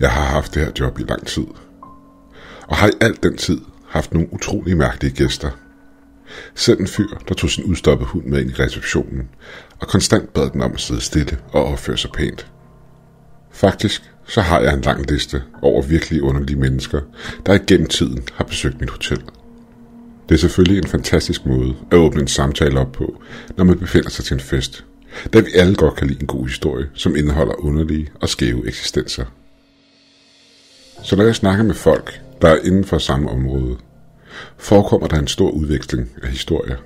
Jeg har haft det her job i lang tid. Og har i al den tid haft nogle utrolig mærkelige gæster. Selv en fyr, der tog sin udstoppede hund med ind i receptionen, og konstant bad den om at sidde stille og opføre sig pænt. Faktisk så har jeg en lang liste over virkelig underlige mennesker, der igennem tiden har besøgt mit hotel. Det er selvfølgelig en fantastisk måde at åbne en samtale op på, når man befinder sig til en fest, da vi alle godt kan lide en god historie, som indeholder underlige og skæve eksistenser. Så når jeg snakker med folk, der er inden for samme område, forekommer der en stor udveksling af historier.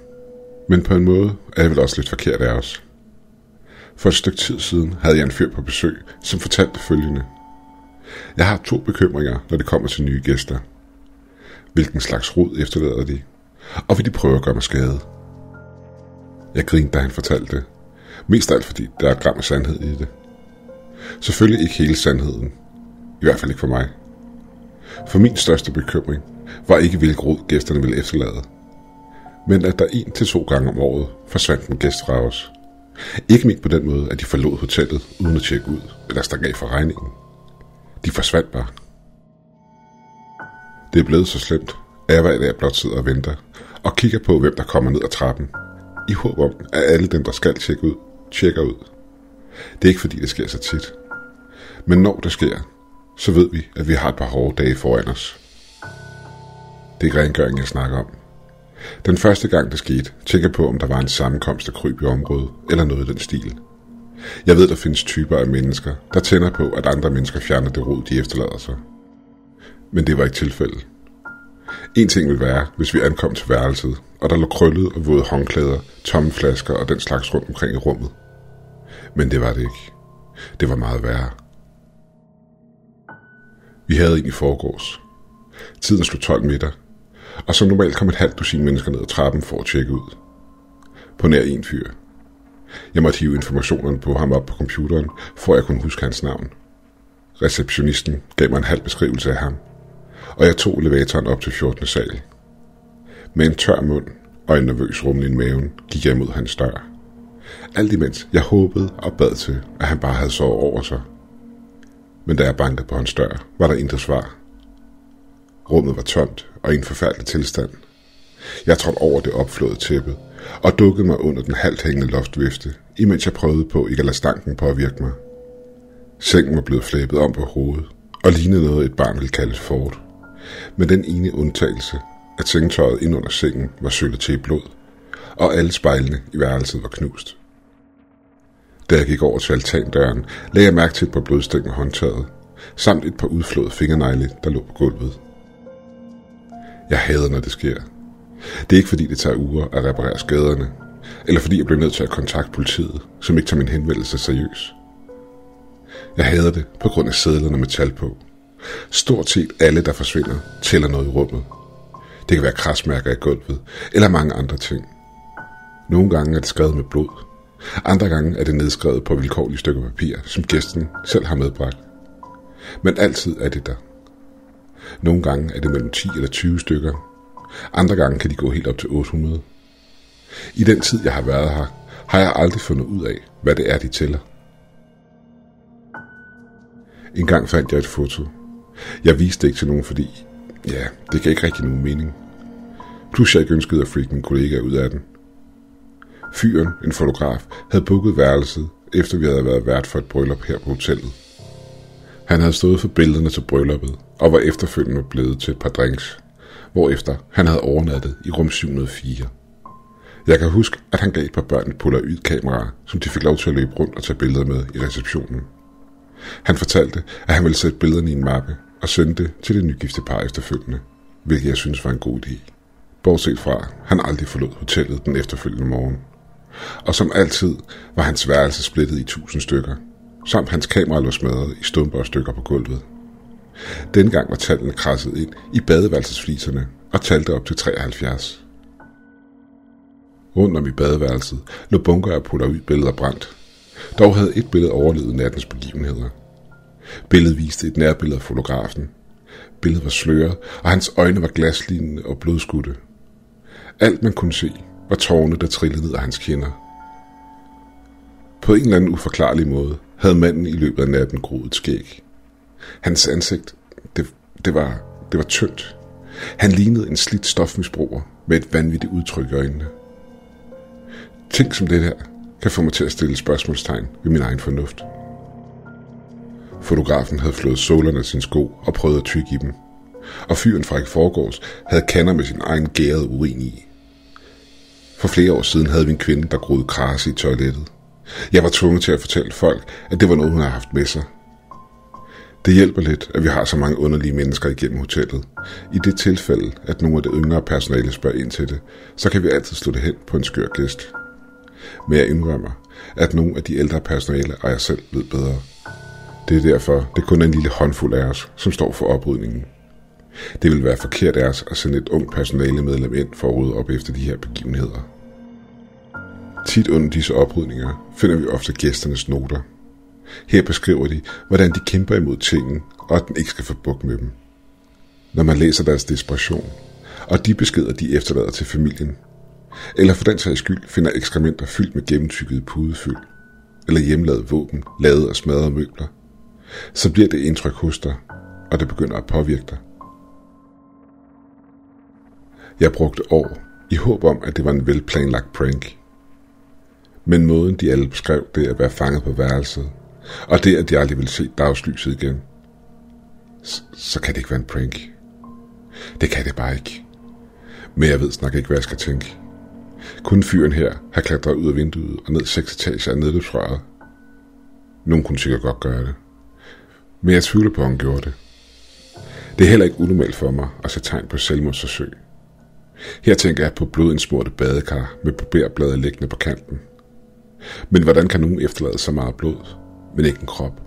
Men på en måde er det vel også lidt forkert af os. For et stykke tid siden havde jeg en fyr på besøg, som fortalte følgende. Jeg har to bekymringer, når det kommer til nye gæster. Hvilken slags rod efterlader de? Og vil de prøve at gøre mig skade? Jeg grinede, da han fortalte det. Mest af alt fordi, der er gram af sandhed i det. Selvfølgelig ikke hele sandheden. I hvert fald ikke for mig. For min største bekymring var ikke, hvilken rod gæsterne ville efterlade. Men at der en til to gange om året forsvandt en gæst fra os. Ikke mindst på den måde, at de forlod hotellet uden at tjekke ud eller stak af for regningen. De forsvandt bare. Det er blevet så slemt, at jeg hver dag blot sidder og venter og kigger på, hvem der kommer ned ad trappen, i håb om, at alle dem, der skal tjekke ud, tjekker ud. Det er ikke fordi, det sker så tit. Men når det sker, så ved vi, at vi har et par hårde dage foran os. Det er rengøring, jeg snakker om. Den første gang det skete, tænker på, om der var en sammenkomst af kryb i området, eller noget i den stil. Jeg ved, der findes typer af mennesker, der tænder på, at andre mennesker fjerner det rod, de efterlader sig. Men det var ikke tilfældet. En ting ville være, hvis vi ankom til værelset, og der lå krøllet og våde håndklæder, tomme flasker og den slags rundt omkring i rummet. Men det var det ikke. Det var meget værre. Vi havde en i forgårs. Tiden slog 12 middag, og som normalt kom et halvt dusin mennesker ned ad trappen for at tjekke ud. På nær en fyr. Jeg måtte hive informationerne på ham op på computeren, for jeg kunne huske hans navn. Receptionisten gav mig en halv beskrivelse af ham, og jeg tog elevatoren op til 14. sal. Med en tør mund og en nervøs rumlen i maven gik jeg mod hans dør. Alt imens jeg håbede og bad til, at han bare havde sovet over sig. Men da jeg bankede på hans dør, var der intet svar. Rummet var tomt og i en forfærdelig tilstand. Jeg trådte over det opflåede tæppe og dukkede mig under den halvt hængende loftvifte, imens jeg prøvede på ikke at lade stanken påvirke mig. Sengen var blevet flæbet om på hovedet og lignede noget, et barn ville kalde fort. Med den ene undtagelse, at sengetøjet ind under sengen var sølet til i blod, og alle spejlene i værelset var knust. Da jeg gik over til altandøren, lagde jeg mærke til et par blodstænger med håndtaget, samt et par udflåede fingernegle, der lå på gulvet. Jeg hader, når det sker. Det er ikke fordi, det tager uger at reparere skaderne, eller fordi jeg bliver nødt til at kontakte politiet, som ikke tager min henvendelse seriøst. Jeg hader det på grund af sædlerne med tal på. Stort set alle, der forsvinder, tæller noget i rummet. Det kan være krasmærker i gulvet, eller mange andre ting. Nogle gange er det skrevet med blod. Andre gange er det nedskrevet på vilkårlige stykker papir, som gæsten selv har medbragt. Men altid er det der. Nogle gange er det mellem 10 eller 20 stykker. Andre gange kan de gå helt op til 800. I den tid, jeg har været her, har jeg aldrig fundet ud af, hvad det er, de tæller. En gang fandt jeg et foto. Jeg viste det ikke til nogen, fordi, ja, det gav ikke rigtig nogen mening. Plus jeg ikke ønskede at freak min kollega ud af den. Fyren, en fotograf, havde booket værelset, efter vi havde været vært for et bryllup her på hotellet. Han havde stået for billederne til brylluppet, og var efterfølgende blevet til et par drinks, hvorefter han havde overnattet i rum 704. Jeg kan huske, at han gav et par børn et polaroid-kamera, som de fik lov til at løbe rundt og tage billeder med i receptionen. Han fortalte, at han ville sætte billederne i en mappe og sende det til det nygifte par efterfølgende, hvilket jeg synes var en god idé. Bortset fra, at han aldrig forlod hotellet den efterfølgende morgen. Og som altid var hans værelse splittet i tusind stykker, samt hans kamera lå smadret i stumper og stykker på gulvet. Dengang var tallene krasset ind i badeværelsesfliserne og talte op til 73. Rundt om i badeværelset lå bunker af polaroid-billeder brændt. Dog havde et billede overlevet nattens begivenheder. Billedet viste et nærbillede af fotografen. Billedet var sløret, og hans øjne var glaslignende og blodskudte. Alt man kunne se var tårne, der trillede ned af hans kinder. På en eller anden uforklarlig måde havde manden i løbet af natten groet skæg. Hans ansigt, det, det, var, det var tyndt. Han lignede en slidt stofmisbruger med et vanvittigt udtryk i øjnene. Ting som det her kan få mig til at stille spørgsmålstegn ved min egen fornuft. Fotografen havde flået sålerne af sin sko og prøvet at tykke i dem. Og fyren fra i forgårs havde kander med sin egen gærede urin i. For flere år siden havde vi en kvinde, der groede krase i toilettet. Jeg var tvunget til at fortælle folk, at det var noget, hun havde haft med sig. Det hjælper lidt, at vi har så mange underlige mennesker igennem hotellet. I det tilfælde, at nogle af det yngre personale spørger ind til det, så kan vi altid slå det hen på en skør gæst. Men jeg indrømmer, at nogle af de ældre personale og jeg selv ved bedre. Det er derfor, det kun er en lille håndfuld af os, som står for oprydningen. Det vil være forkert af os at sende et ung personalemedlem ind for at rydde op efter de her begivenheder. Tit under disse oprydninger finder vi ofte gæsternes noter. Her beskriver de, hvordan de kæmper imod tingen, og at den ikke skal få buk med dem. Når man læser deres desperation, og de beskeder, de efterlader til familien, eller for den sags skyld finder ekskrementer fyldt med gennemtykket pudefyld, eller hjemmelavet våben, lavet og smadrede møbler, så bliver det indtryk hos dig, og det begynder at påvirke dig. Jeg brugte år i håb om, at det var en velplanlagt prank. Men måden de alle beskrev det at være fanget på værelset, og det at de aldrig ville se dagslyset igen, så, så kan det ikke være en prank. Det kan det bare ikke. Men jeg ved snart ikke, hvad jeg skal tænke. Kun fyren her har klatret ud af vinduet og ned seks etager af nedløbsrøret. Nogen kunne sikkert godt gøre det. Men jeg tvivler på, at han gjorde det. Det er heller ikke unormalt for mig at se tegn på selvmordsforsøg. Her tænker jeg på blodindsmurte badekar med barberbladet liggende på kanten. Men hvordan kan nogen efterlade så meget blod, men ikke en krop?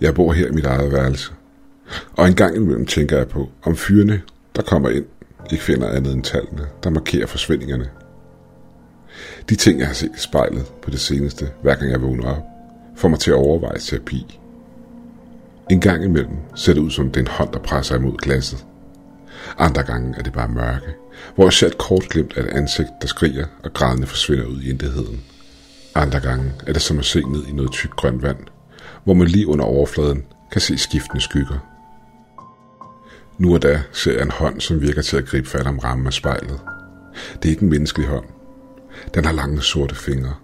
Jeg bor her i mit eget værelse, og en gang imellem tænker jeg på, om fyrene, der kommer ind, ikke finder andet end tallene, der markerer forsvindingerne. De ting, jeg har set i spejlet på det seneste, hver gang jeg vågner op, får mig til at overveje terapi. En gang imellem ser det ud som den hånd, der presser imod glasset. Andre gange er det bare mørke, hvor jeg ser et kort glimt af et ansigt, der skriger og grædende forsvinder ud i intetheden. Andre gange er det som at se ned i noget tykt grønt vand, hvor man lige under overfladen kan se skiftende skygger. Nu og da ser jeg en hånd, som virker til at gribe fat om rammen af spejlet. Det er ikke en menneskelig hånd. Den har lange sorte fingre.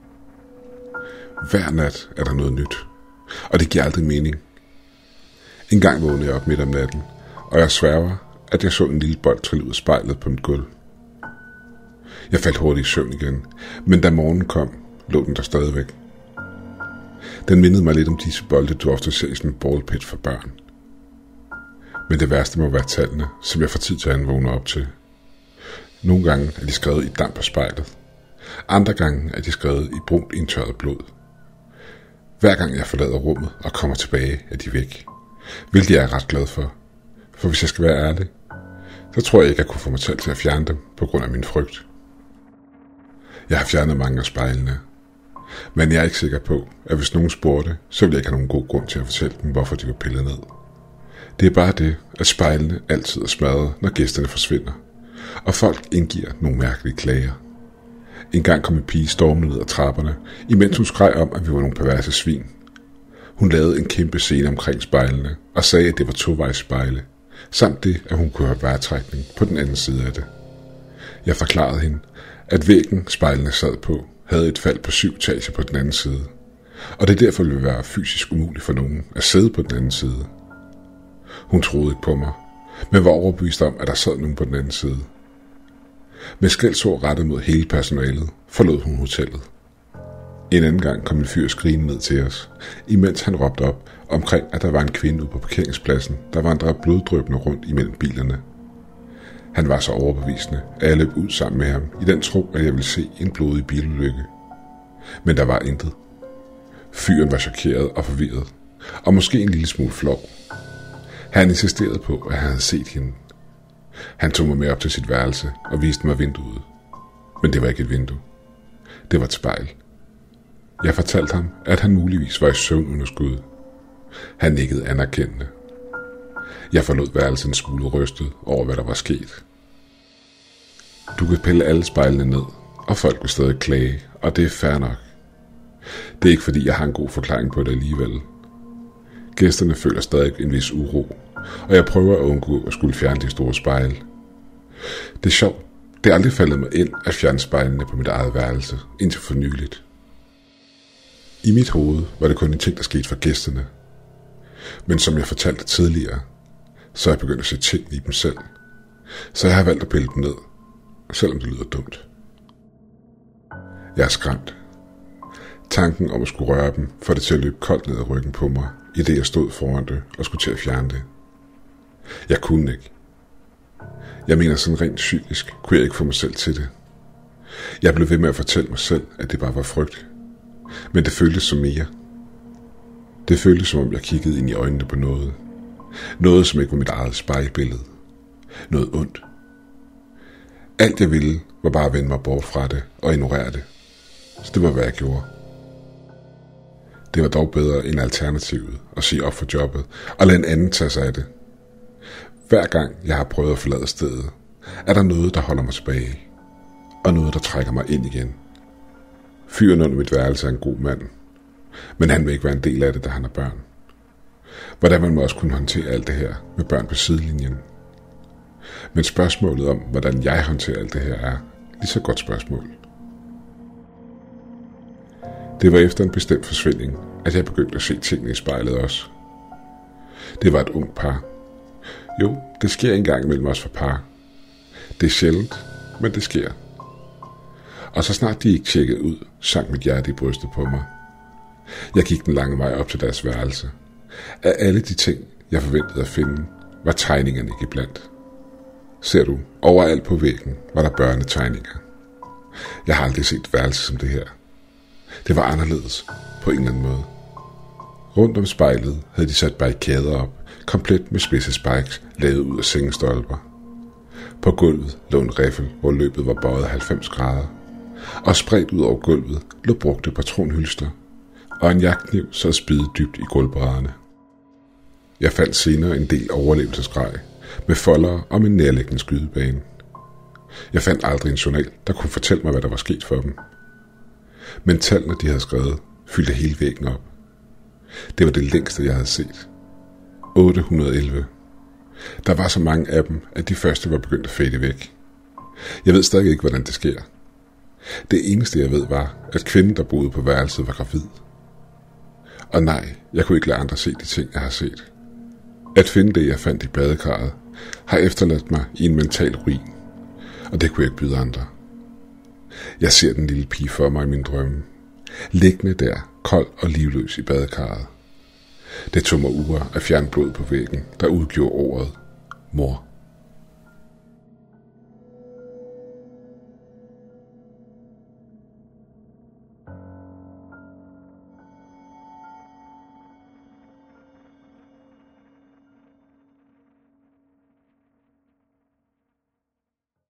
Hver nat er der noget nyt, og det giver aldrig mening. En gang vågnede jeg op midt om natten, og jeg sværger, at jeg så en lille bold trille ud af spejlet på mit gulv. Jeg faldt hurtigt i søvn igen, men da morgenen kom, lå den der stadigvæk. Den mindede mig lidt om disse bolde, du ofte ser i sådan en ballpit for børn. Men det værste må være tallene, som jeg får tid til at vågne op til. Nogle gange er de skrevet i damp på spejlet. Andre gange er de skrevet i brunt indtørret blod. Hver gang jeg forlader rummet og kommer tilbage, er de væk. Hvilket jeg er ret glad for. For hvis jeg skal være ærlig, så tror jeg ikke, at jeg kunne få mig selv til at fjerne dem på grund af min frygt. Jeg har fjernet mange af spejlene, men jeg er ikke sikker på, at hvis nogen spurgte, så ville jeg ikke have nogen god grund til at fortælle dem, hvorfor de var pillet ned. Det er bare det, at spejlene altid er smadret, når gæsterne forsvinder, og folk indgiver nogle mærkelige klager. En gang kom en pige stormende ned ad trapperne, imens hun skreg om, at vi var nogle perverse svin. Hun lavede en kæmpe scene omkring spejlene og sagde, at det var tovejsspejle, samt det, at hun kunne høre vejrtrækning på den anden side af det. Jeg forklarede hende, at væggen spejlene sad på, havde et fald på syv etager på den anden side, og det derfor ville være fysisk umuligt for nogen at sidde på den anden side. Hun troede ikke på mig, men var overbevist om, at der sad nogen på den anden side. Med skældsord rettet mod hele personalet, forlod hun hotellet. En anden gang kom en fyr skrigende ned til os, imens han råbte op omkring, at der var en kvinde ude på parkeringspladsen, der vandrede bloddrøbende rundt imellem bilerne. Han var så overbevisende, at jeg løb ud sammen med ham, i den tro, at jeg ville se en blodig bilulykke. Men der var intet. Fyren var chokeret og forvirret, og måske en lille smule flov. Han insisterede på, at han havde set hende. Han tog mig med op til sit værelse og viste mig vinduet. Men det var ikke et vindue. Det var et spejl. Jeg fortalte ham, at han muligvis var i søvnunderskud. Han nikkede anerkendende. Jeg forlod værelsen en smule rystet over, hvad der var sket. Du kan pille alle spejlene ned, og folk vil stadig klage, og det er fair nok. Det er ikke fordi, jeg har en god forklaring på det alligevel. Gæsterne føler stadig en vis uro, og jeg prøver at undgå at skulle fjerne de store spejle. Det er sjovt. Det er aldrig faldet mig ind at fjerne spejlene på mit eget værelse, indtil for nyligt. I mit hoved var det kun en ting, der skete for gæsterne. Men som jeg fortalte tidligere, så er jeg begyndt at se ting i dem selv. Så jeg har valgt at pille dem ned, selvom det lyder dumt. Jeg er skræmt. Tanken om at skulle røre dem, får det til at løbe koldt ned ad ryggen på mig, i det jeg stod foran det og skulle til at fjerne det. Jeg kunne ikke. Jeg mener sådan rent psykisk kunne jeg ikke få mig selv til det. Jeg blev ved med at fortælle mig selv, at det bare var frygt. Men det føltes som mere. Det føltes som om jeg kiggede ind i øjnene på noget. Noget som ikke var mit eget spejlbillede. Noget ondt. Alt jeg ville, var bare at vende mig bort fra det og ignorere det. Så det var, hvad jeg gjorde. Det var dog bedre end alternativet at sige op for jobbet og lade en anden tage sig af det. Hver gang jeg har prøvet at forlade stedet, er der noget, der holder mig tilbage. Og noget, der trækker mig ind igen. Fyren under mit værelse er en god mand. Men han vil ikke være en del af det, da han har børn. Hvordan man må også kunne håndtere alt det her med børn på sidelinjen. Men spørgsmålet om, hvordan jeg håndterer alt det her, er lige så godt spørgsmål. Det var efter en bestemt forsvinding, at jeg begyndte at se tingene i spejlet også. Det var et ung par. Jo, det sker engang mellem os for par. Det er sjældent, men det sker. Og så snart de ikke tjekkede ud, sank mit hjerte i brystet på mig. Jeg gik den lange vej op til deres værelse. Af alle de ting, jeg forventede at finde, var tegningerne ikke blandt. Ser du, overalt på væggen var der børnetegninger. Jeg har aldrig set værelse som det her. Det var anderledes, på en eller anden måde. Rundt om spejlet havde de sat barrikader op, komplet med spidse spikes, lavet ud af sengestolper. På gulvet lå en riffel, hvor løbet var bøjet 90 grader. Og spredt ud over gulvet lå brugte patronhylster, og en jagtkniv så spidet dybt i gulvbrædderne. Jeg fandt senere en del overlevelsesgrej, med folder om en nærliggende skydebane. Jeg fandt aldrig en journal, der kunne fortælle mig, hvad der var sket for dem. Men tallene, de havde skrevet, fyldte hele væggen op. Det var det længste, jeg havde set. 811. Der var så mange af dem, at de første var begyndt at fade væk. Jeg ved stadig ikke, hvordan det sker. Det eneste, jeg ved, var, at kvinden, der boede på værelset, var gravid. Og nej, jeg kunne ikke lade andre se de ting, jeg har set. At finde det, jeg fandt i badekarret, har efterladt mig i en mental ruin, og det kunne jeg ikke byde andre. Jeg ser den lille pige for mig i min drømme, liggende der, kold og livløs i badekarret. Det tog mig uger at fjerne blod på væggen, der udgjorde ordet mor.